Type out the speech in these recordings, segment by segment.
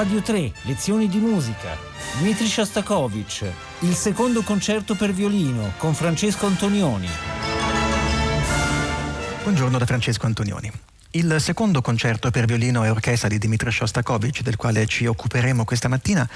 Radio 3, lezioni di musica. Dmitri Shostakovich, il secondo concerto per violino con Francesco Antonioni. Buongiorno da Francesco Antonioni. Il secondo concerto per violino e orchestra di Dmitri Shostakovich, del quale ci occuperemo questa mattina,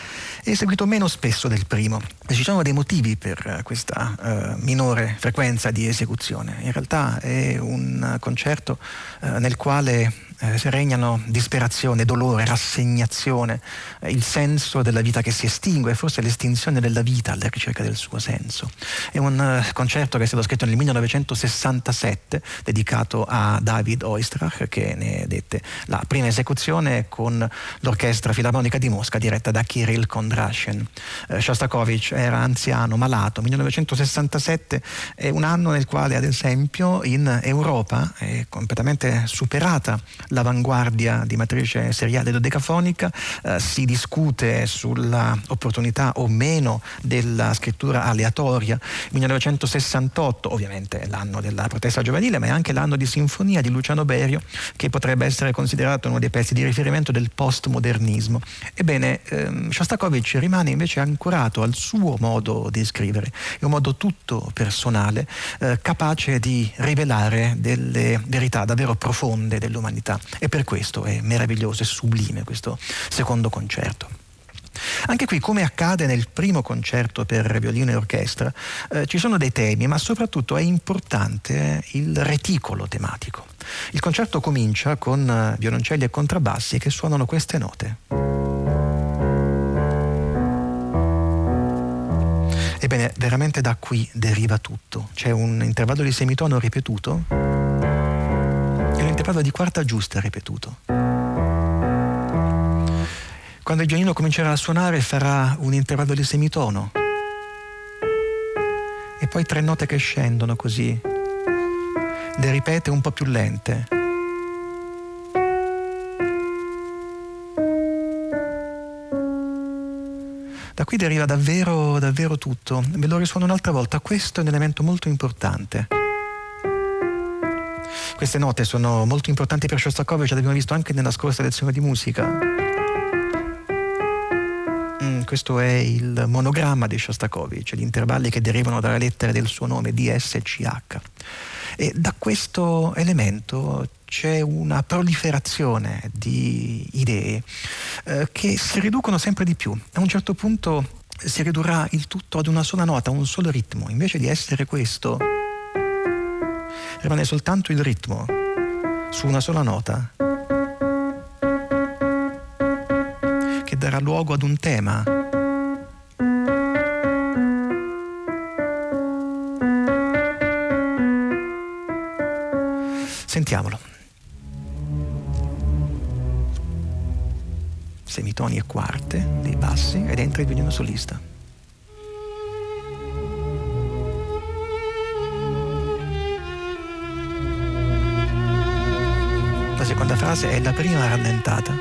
è eseguito meno spesso del primo. Ci sono dei motivi per questa uh, minore frequenza di esecuzione. In realtà è un concerto uh, nel quale eh, regnano disperazione, dolore, rassegnazione, eh, il senso della vita che si estingue, forse l'estinzione della vita alla ricerca del suo senso. È un eh, concerto che è stato scritto nel 1967, dedicato a David Oistrach, che ne dette la prima esecuzione con l'Orchestra Filarmonica di Mosca, diretta da Kirill Kondrashin. Eh, Shostakovich era anziano, malato. 1967 è un anno nel quale, ad esempio, in Europa è completamente superata l'avanguardia di matrice seriale dodecafonica, eh, si discute sulla opportunità o meno della scrittura aleatoria. 1968 ovviamente è l'anno della protesta giovanile, ma è anche l'anno di sinfonia di Luciano Berio, che potrebbe essere considerato uno dei pezzi di riferimento del postmodernismo. Ebbene, ehm, Shostakovich rimane invece ancorato al suo modo di scrivere, è un modo tutto personale, eh, capace di rivelare delle verità davvero profonde dell'umanità e per questo è meraviglioso e sublime questo secondo concerto. Anche qui, come accade nel primo concerto per violino e orchestra, eh, ci sono dei temi, ma soprattutto è importante il reticolo tematico. Il concerto comincia con eh, violoncelli e contrabbassi che suonano queste note. Ebbene, veramente da qui deriva tutto. C'è un intervallo di semitono ripetuto l'intervallo di quarta giusta ripetuto. Quando il Giannino comincerà a suonare farà un intervallo di semitono e poi tre note che scendono così, le ripete un po' più lente. Da qui deriva davvero, davvero tutto. Ve lo risuono un'altra volta. Questo è un elemento molto importante. Queste note sono molto importanti per Shostakovich, l'abbiamo visto anche nella scorsa lezione di musica. Mm, questo è il monogramma di Shostakovich, gli intervalli che derivano dalle lettere del suo nome, DSCH. E da questo elemento c'è una proliferazione di idee eh, che si riducono sempre di più. A un certo punto si ridurrà il tutto ad una sola nota, a un solo ritmo, invece di essere questo rimane soltanto il ritmo su una sola nota che darà luogo ad un tema. Sentiamolo. Semitoni e quarte dei bassi ed entra il violino solista. Frase è la prima rallentata.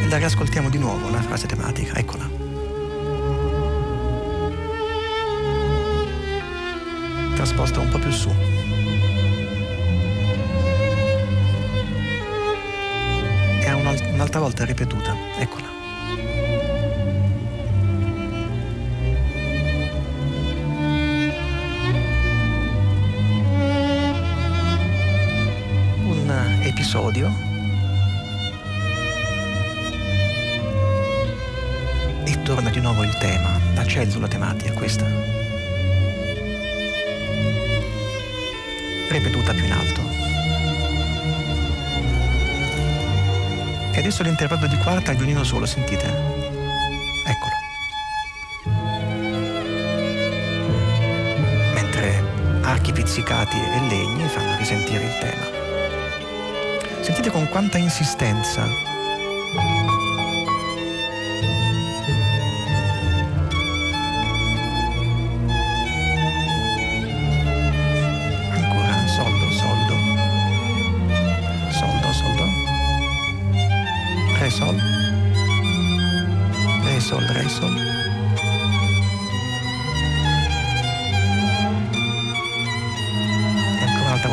E la riascoltiamo di nuovo, la frase tematica, eccola. Trasposta un po' più su. Un'altra volta ripetuta, eccola. Episodio e torna di nuovo il tema, la cellula tematica questa. Ripetuta più in alto. E adesso l'intervallo di quarta è violino solo, sentite? Eccolo. Mentre archi pizzicati e legni fanno risentire il tema. Sentite con quanta insistenza. Ancora, soldo, soldo. Soldo, soldo. Re sol. Re sol, re sol.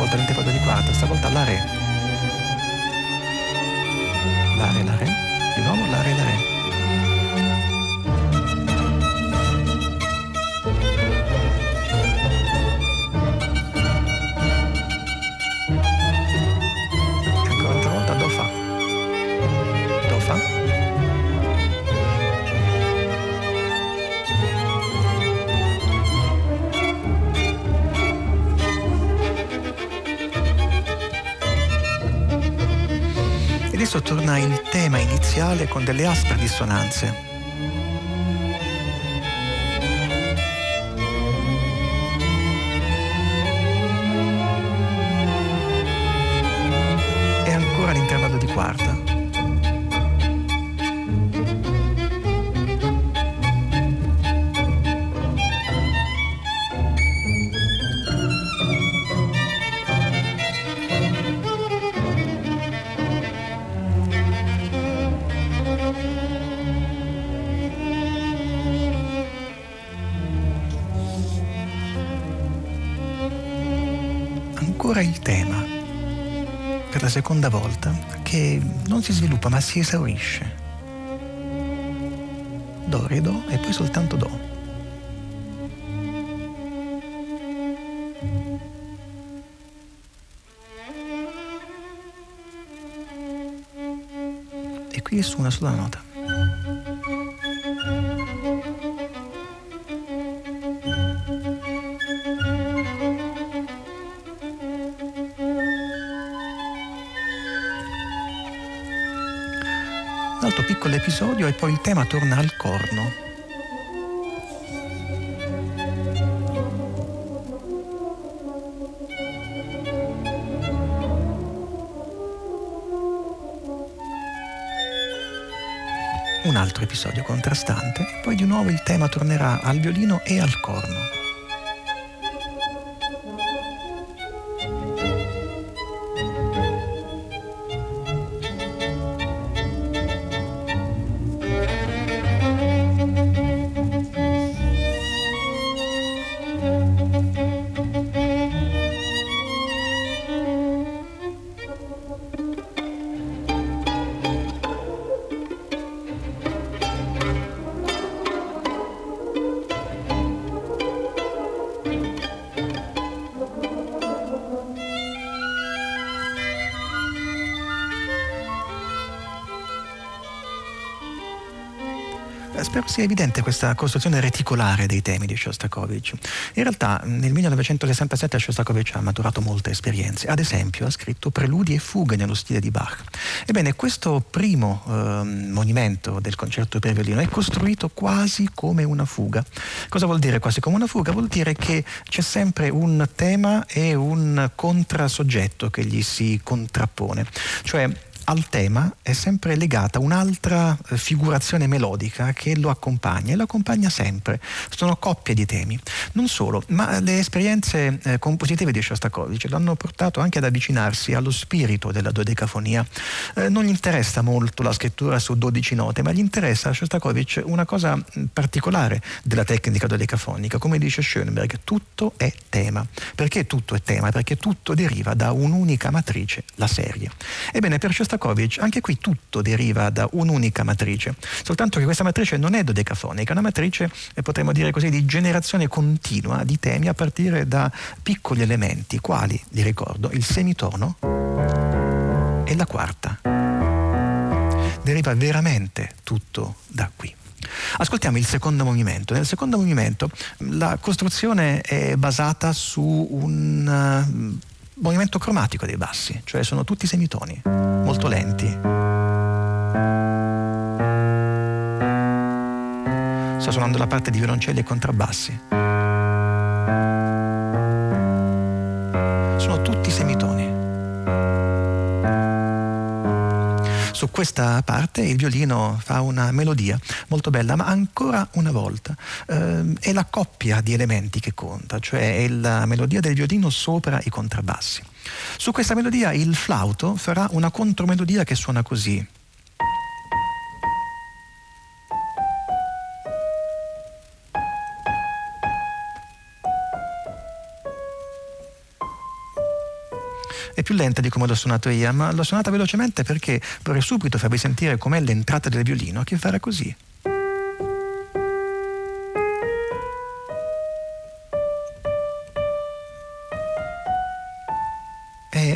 volta l'intervallo di quarta, stavolta la re. La Re, la Re. Torna il tema iniziale con delle aspre dissonanze. Seconda volta, che non si sviluppa ma si esaurisce. Do, Re, Do e poi soltanto Do. E qui è su una sola nota. Altro piccolo episodio e poi il tema torna al corno. Un altro episodio contrastante poi di nuovo il tema tornerà al violino e al corno. Spero sia evidente questa costruzione reticolare dei temi di Shostakovich. In realtà nel 1967 Shostakovich ha maturato molte esperienze. Ad esempio ha scritto preludi e fughe nello stile di Bach. Ebbene, questo primo eh, movimento del concerto per violino è costruito quasi come una fuga. Cosa vuol dire quasi come una fuga? Vuol dire che c'è sempre un tema e un contrasoggetto che gli si contrappone. Cioè al tema è sempre legata un'altra eh, figurazione melodica che lo accompagna e lo accompagna sempre. Sono coppie di temi. Non solo, ma le esperienze eh, compositive di Shostakovich lo hanno portato anche ad avvicinarsi allo spirito della dodecafonia. Eh, non gli interessa molto la scrittura su 12 note, ma gli interessa a Shostakovich una cosa mh, particolare della tecnica dodecafonica. Come dice Schoenberg, tutto è tema. Perché tutto è tema? Perché tutto deriva da un'unica matrice, la serie. Ebbene, per Shostakovich anche qui tutto deriva da un'unica matrice, soltanto che questa matrice non è dodecafonica, è una matrice, eh, potremmo dire così, di generazione continua di temi a partire da piccoli elementi, quali, vi ricordo, il semitono e la quarta. Deriva veramente tutto da qui. Ascoltiamo il secondo movimento. Nel secondo movimento la costruzione è basata su un movimento cromatico dei bassi, cioè sono tutti semitoni, molto lenti. Sto suonando la parte di violoncelli e contrabbassi. Sono tutti semitoni. Su questa parte il violino fa una melodia molto bella, ma ancora una volta eh, è la coppia di elementi che conta, cioè è la melodia del violino sopra i contrabbassi. Su questa melodia il flauto farà una contromelodia che suona così. È più lenta di come l'ho suonato io, ma l'ho suonata velocemente perché vorrei subito farvi sentire com'è l'entrata del violino che farà così.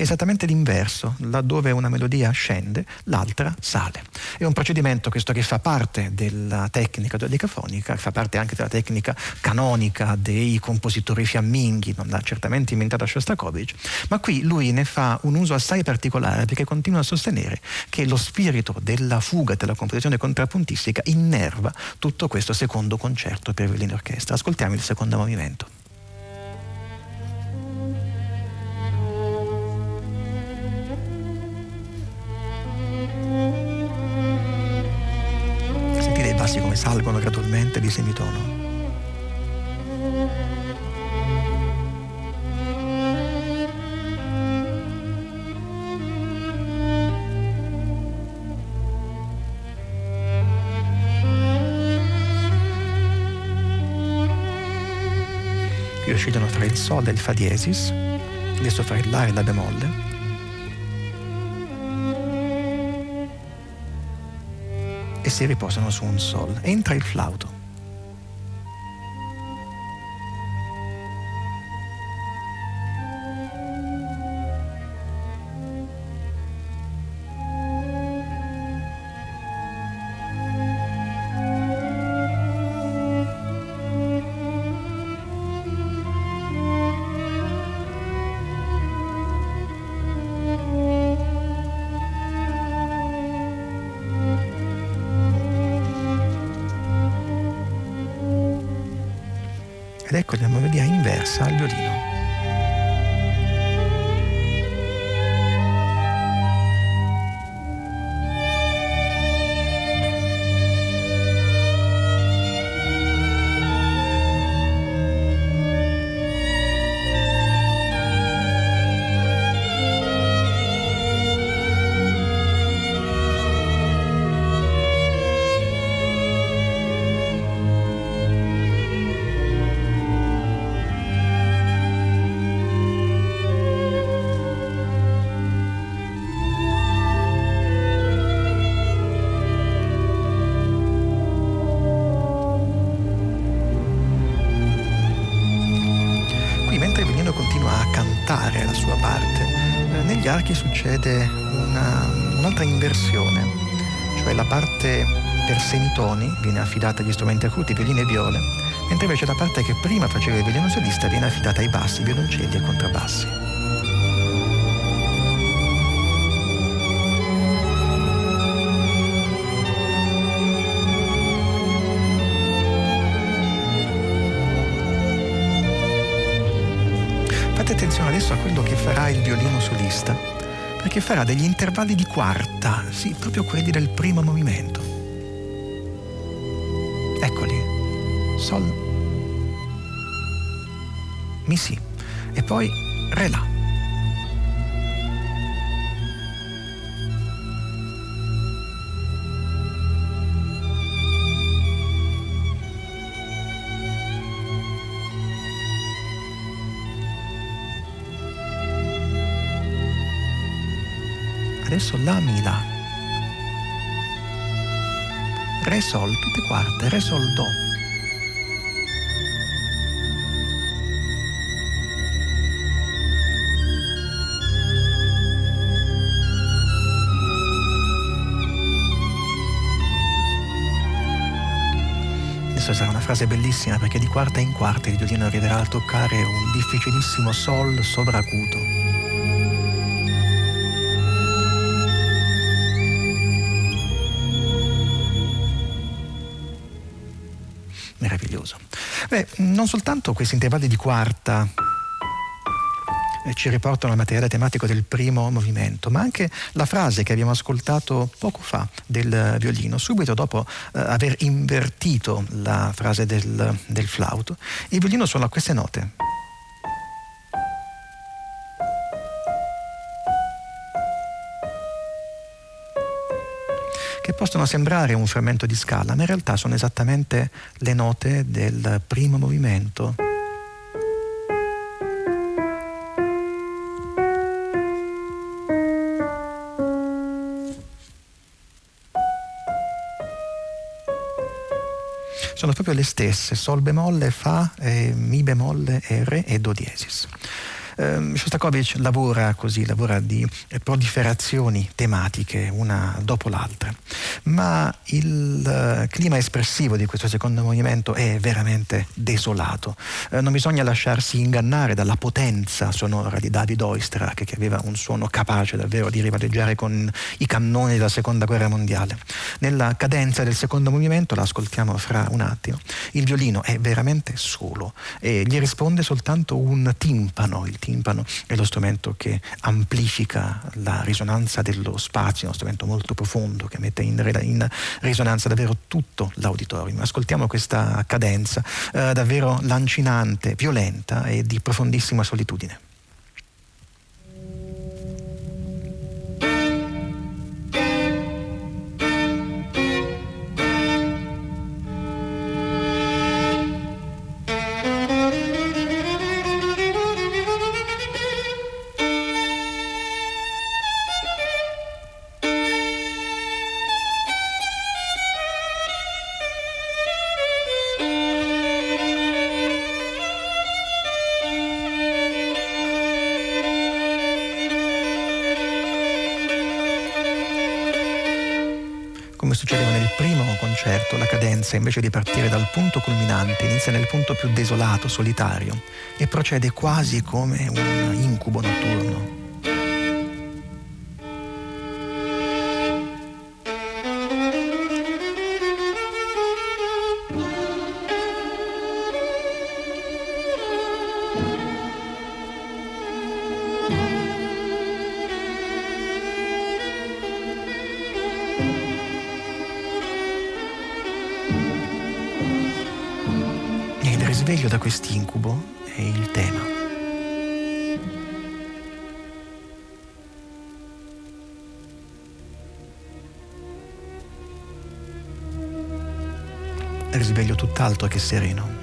Esattamente l'inverso, laddove una melodia scende, l'altra sale. È un procedimento questo che fa parte della tecnica dodicafonica, fa parte anche della tecnica canonica dei compositori fiamminghi, non l'ha certamente inventata Shostakovich, ma qui lui ne fa un uso assai particolare perché continua a sostenere che lo spirito della fuga della composizione contrappuntistica innerva tutto questo secondo concerto per violino e orchestra. Ascoltiamo il secondo movimento. Gradualmente di semitono. Qui oscillano fra il Sol e il Fa diesis, adesso fra il La e la bemolle, e si riposano su un sol. Entra il flauto. Ed ecco la melodia inversa al violino. Succede una, un'altra inversione, cioè la parte per semitoni viene affidata agli strumenti acuti, violini e viole, mentre invece la parte che prima faceva il violino solista viene affidata ai bassi, violoncelli e contrabbassi. Attenzione adesso a quello che farà il violino solista perché farà degli intervalli di quarta, sì, proprio quelli del primo movimento. Eccoli. Sol. Mi si. E poi Re La. Adesso La Mi La. Re Sol, tutte quarte, Re Sol Do. Adesso sarà una frase bellissima perché di quarta in quarta il violino arriverà a toccare un difficilissimo sol sovracuto. Beh, non soltanto questi intervalli di quarta eh, ci riportano al materiale tematico del primo movimento, ma anche la frase che abbiamo ascoltato poco fa del violino, subito dopo eh, aver invertito la frase del, del flauto, il violino suona queste note. possono sembrare un frammento di scala, ma in realtà sono esattamente le note del primo movimento. Sono proprio le stesse, Sol bemolle, Fa, eh, Mi bemolle, R e Do diesis. Um, Shostakovich lavora così, lavora di eh, proliferazioni tematiche una dopo l'altra, ma il uh, clima espressivo di questo secondo movimento è veramente desolato. Uh, non bisogna lasciarsi ingannare dalla potenza sonora di David Oistrakh, che aveva un suono capace davvero di rivaleggiare con i cannoni della seconda guerra mondiale. Nella cadenza del secondo movimento, la ascoltiamo fra un attimo, il violino è veramente solo e gli risponde soltanto un timpano, il timpano è lo strumento che amplifica la risonanza dello spazio, uno strumento molto profondo che mette in, in risonanza davvero tutto l'auditorium. Ascoltiamo questa cadenza eh, davvero lancinante, violenta e di profondissima solitudine. Cadenza, invece di partire dal punto culminante, inizia nel punto più desolato, solitario, e procede quasi come un incubo notturno. Risveglio tutt'altro che sereno.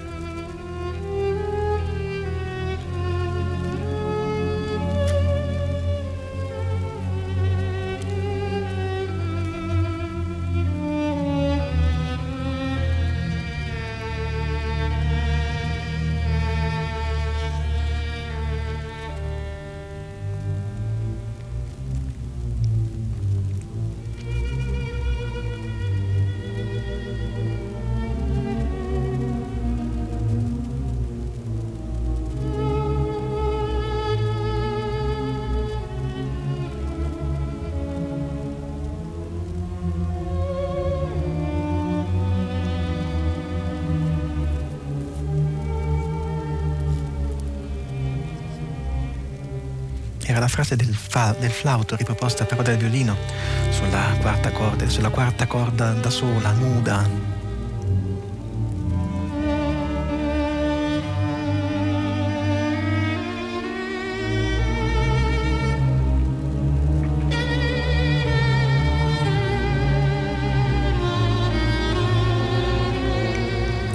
La frase del, fa, del flauto riproposta però dal violino sulla quarta corda, sulla quarta corda da sola, nuda,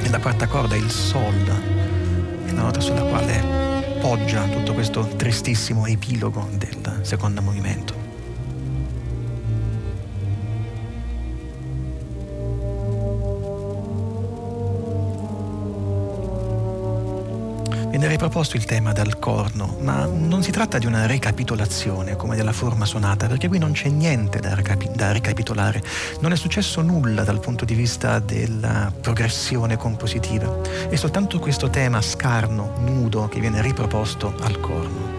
la quarta corda il sol, è la nota sulla quale appoggia tutto questo tristissimo epilogo del secondo movimento. Viene riproposto il tema dal corno, ma non si tratta di una ricapitolazione come della forma suonata, perché qui non c'è niente da, ricapi- da ricapitolare, non è successo nulla dal punto di vista della progressione compositiva, è soltanto questo tema scarno, nudo, che viene riproposto al corno.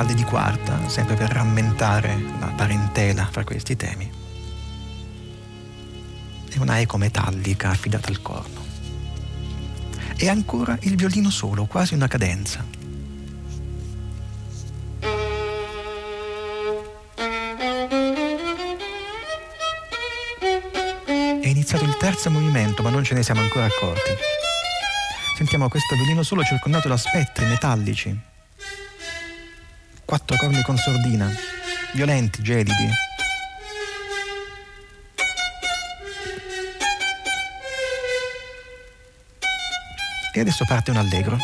Intervalli di quarta, sempre per rammentare la parentela fra questi temi. E una eco metallica affidata al corno. E ancora il violino solo, quasi una cadenza. È iniziato il terzo movimento, ma non ce ne siamo ancora accorti. Sentiamo questo violino solo circondato da spettri metallici quattro corni con sordina, violenti, gelidi. E adesso parte un allegro.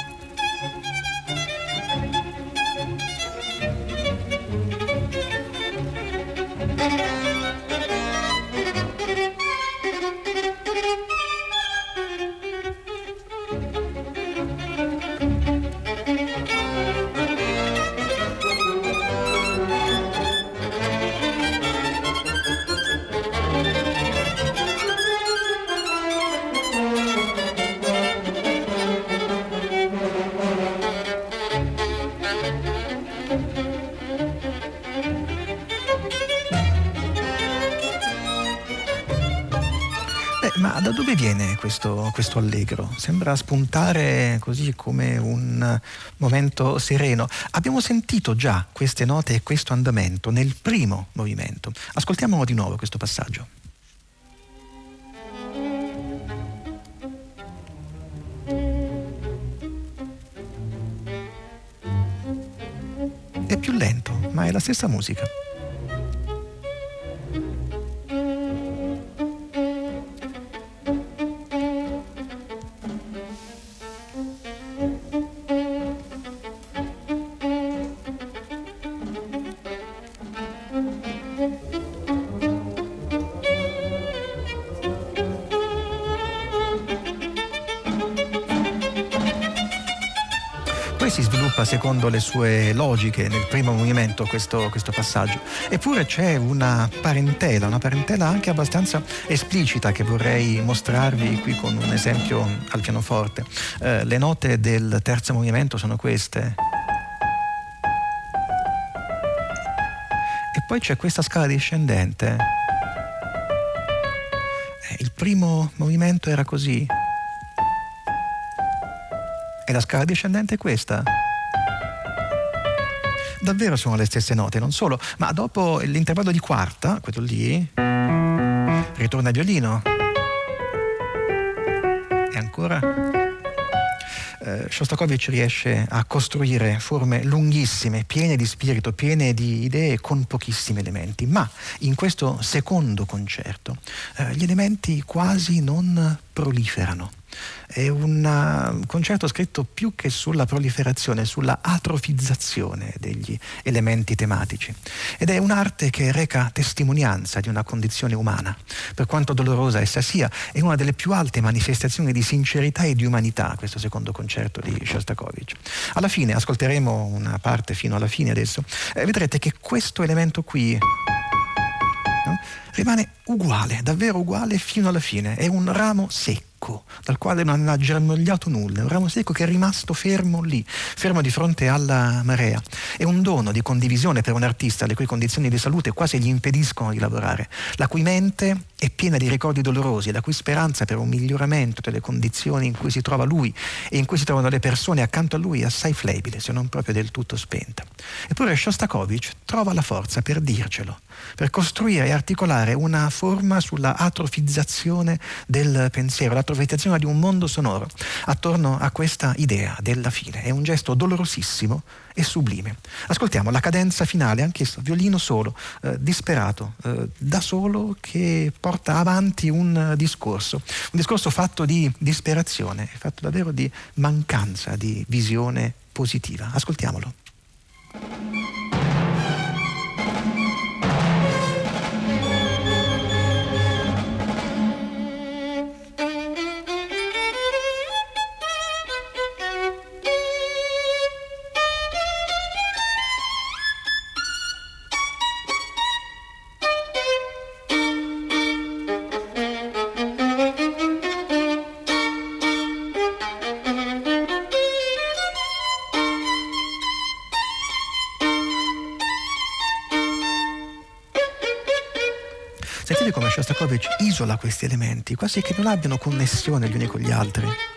Questo, allegro, sembra spuntare così come un momento sereno. Abbiamo sentito già queste note e questo andamento nel primo movimento. Ascoltiamo di nuovo questo passaggio. È più lento, ma è la stessa musica. Secondo le sue logiche nel primo movimento questo, questo, passaggio. Eppure c'è una parentela, una parentela anche abbastanza esplicita che vorrei mostrarvi qui con un esempio al pianoforte. Eh, le note del terzo movimento sono queste. E poi c'è questa scala discendente. Eh, il primo movimento era così. E la scala discendente è questa davvero sono le stesse note, non solo, ma dopo l'intervallo di quarta, quello lì, ritorna il violino. E ancora eh, Shostakovich riesce a costruire forme lunghissime, piene di spirito, piene di idee con pochissimi elementi, ma in questo secondo concerto eh, gli elementi quasi non proliferano. È un uh, concerto scritto più che sulla proliferazione, sulla atrofizzazione degli elementi tematici. Ed è un'arte che reca testimonianza di una condizione umana. Per quanto dolorosa essa sia, è una delle più alte manifestazioni di sincerità e di umanità, questo secondo concerto di Shostakovich. Alla fine, ascolteremo una parte fino alla fine adesso, eh, vedrete che questo elemento qui no, rimane uguale, davvero uguale fino alla fine. È un ramo secco dal quale non ha germogliato nulla, è un ramo secco che è rimasto fermo lì, fermo di fronte alla marea. È un dono di condivisione per un artista le cui condizioni di salute quasi gli impediscono di lavorare, la cui mente è piena di ricordi dolorosi, la cui speranza per un miglioramento delle condizioni in cui si trova lui e in cui si trovano le persone accanto a lui è assai flebile, se non proprio del tutto spenta. Eppure Shostakovich trova la forza per dircelo, per costruire e articolare una forma sulla atrofizzazione del pensiero, l'atrofizzazione di un mondo sonoro attorno a questa idea della fine. È un gesto dolorosissimo e sublime. Ascoltiamo la cadenza finale, anch'esso, violino solo, eh, disperato, eh, da solo, che porta avanti un discorso, un discorso fatto di disperazione, fatto davvero di mancanza di visione positiva. Ascoltiamolo. Isola questi elementi, quasi che non abbiano connessione gli uni con gli altri.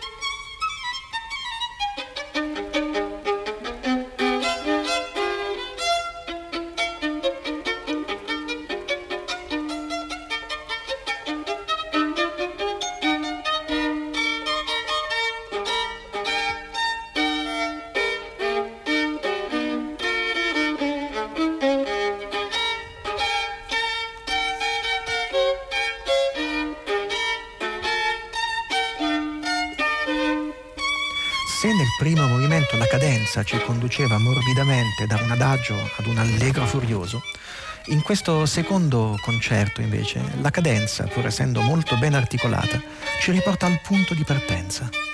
Cadenza ci conduceva morbidamente da un adagio ad un allegro furioso, in questo secondo concerto invece la cadenza, pur essendo molto ben articolata, ci riporta al punto di partenza.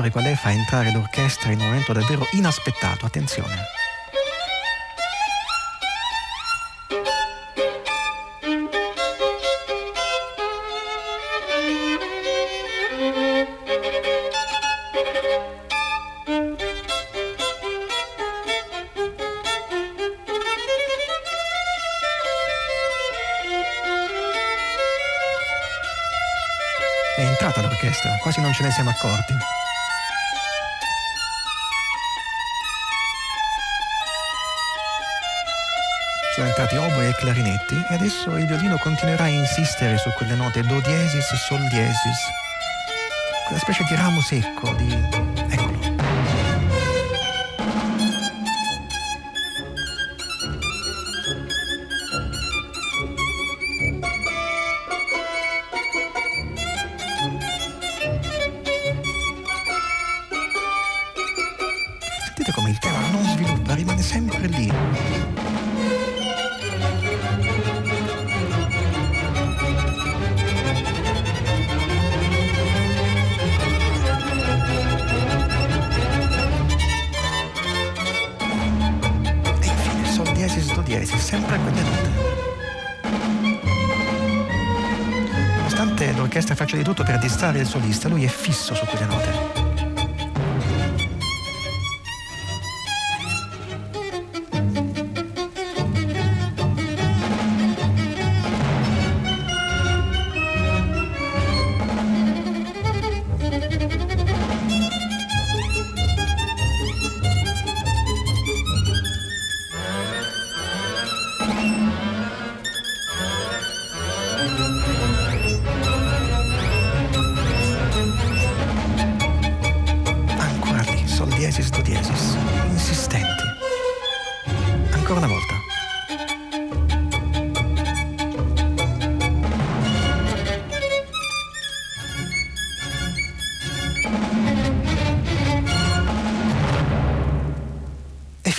Compositore qual è fa entrare l'orchestra in un momento davvero inaspettato. Attenzione. È entrata l'orchestra, quasi non ce ne siamo accorti. Clarinetti e adesso il violino continuerà a insistere su quelle note do diesis, sol diesis, quella specie di ramo secco, di il solista, lui è fisso su quelle note.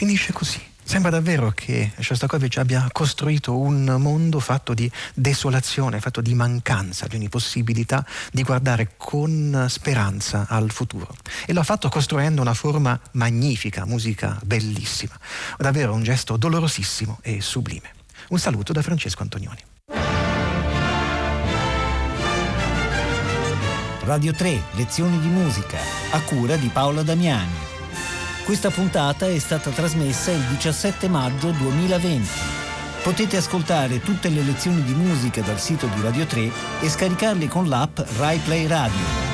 Finisce così. Sembra davvero che Shostakovich abbia costruito un mondo fatto di desolazione, fatto di mancanza, di ogni possibilità di guardare con speranza al futuro. E lo ha fatto costruendo una forma magnifica, musica bellissima. Davvero un gesto dolorosissimo e sublime. Un saluto da Francesco Antonioni. Radio 3, lezioni di musica, a cura di Paola Damiani. Questa puntata è stata trasmessa il 17 maggio 2020. Potete ascoltare tutte le lezioni di musica dal sito di Radio 3 e scaricarle con l'app RaiPlay Radio.